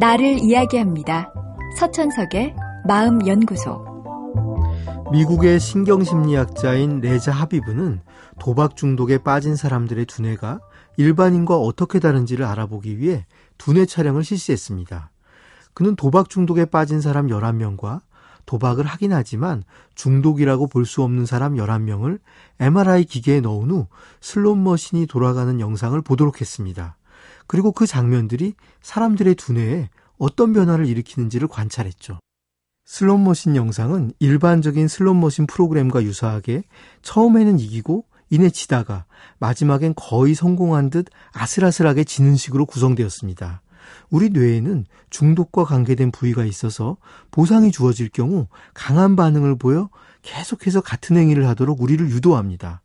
나를 이야기합니다. 서천석의 마음연구소. 미국의 신경심리학자인 레자 하비브는 도박 중독에 빠진 사람들의 두뇌가 일반인과 어떻게 다른지를 알아보기 위해 두뇌 촬영을 실시했습니다. 그는 도박 중독에 빠진 사람 11명과 도박을 하긴 하지만 중독이라고 볼 수 없는 사람 11명을 MRI 기계에 넣은 후 슬롯 머신이 돌아가는 영상을 보도록 했습니다. 그리고 그 장면들이 사람들의 두뇌에 어떤 변화를 일으키는지를 관찰했죠. 슬롯머신 영상은 일반적인 슬롯머신 프로그램과 유사하게 처음에는 이기고 이내 치다가 마지막엔 거의 성공한 듯 아슬아슬하게 지는 식으로 구성되었습니다. 우리 뇌에는 중독과 관계된 부위가 있어서 보상이 주어질 경우 강한 반응을 보여 계속해서 같은 행위를 하도록 우리를 유도합니다.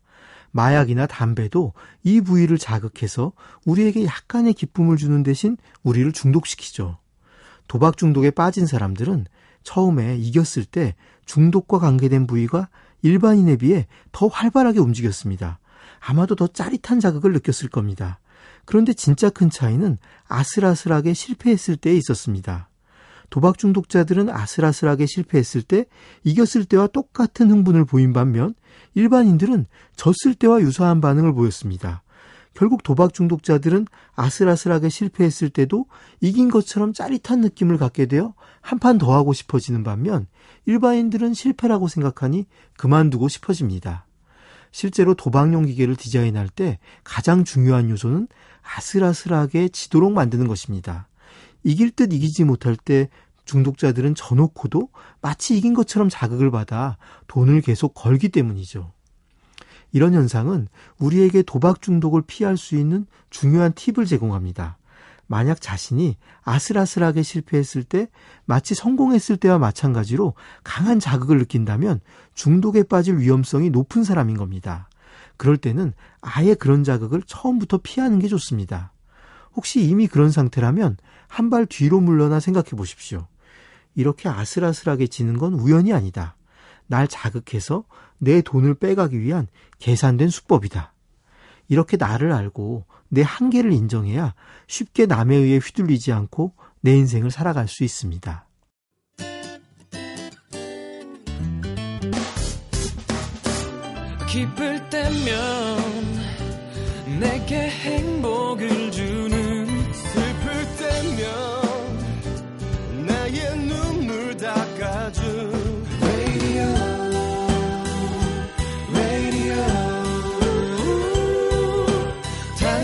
마약이나 담배도 이 부위를 자극해서 우리에게 약간의 기쁨을 주는 대신 우리를 중독시키죠. 도박 중독에 빠진 사람들은 처음에 이겼을 때 중독과 관계된 부위가 일반인에 비해 더 활발하게 움직였습니다. 아마도 더 짜릿한 자극을 느꼈을 겁니다. 그런데 진짜 큰 차이는 아슬아슬하게 실패했을 때에 있었습니다. 도박 중독자들은 아슬아슬하게 실패했을 때 이겼을 때와 똑같은 흥분을 보인 반면 일반인들은 졌을 때와 유사한 반응을 보였습니다. 결국 도박 중독자들은 아슬아슬하게 실패했을 때도 이긴 것처럼 짜릿한 느낌을 갖게 되어 한 판 더 하고 싶어지는 반면 일반인들은 실패라고 생각하니 그만두고 싶어집니다. 실제로 도박용 기계를 디자인할 때 가장 중요한 요소는 아슬아슬하게 지도록 만드는 것입니다. 이길 듯 이기지 못할 때 중독자들은 져놓고도 마치 이긴 것처럼 자극을 받아 돈을 계속 걸기 때문이죠. 이런 현상은 우리에게 도박 중독을 피할 수 있는 중요한 팁을 제공합니다. 만약 자신이 아슬아슬하게 실패했을 때 마치 성공했을 때와 마찬가지로 강한 자극을 느낀다면 중독에 빠질 위험성이 높은 사람인 겁니다. 그럴 때는 아예 그런 자극을 처음부터 피하는 게 좋습니다. 혹시 이미 그런 상태라면 한 발 뒤로 물러나 생각해 보십시오. 이렇게 아슬아슬하게 지는 건 우연이 아니다. 날 자극해서 내 돈을 빼가기 위한 계산된 수법이다. 이렇게 나를 알고 내 한계를 인정해야 쉽게 남에 의해 휘둘리지 않고 내 인생을 살아갈 수 있습니다. 기쁠 때면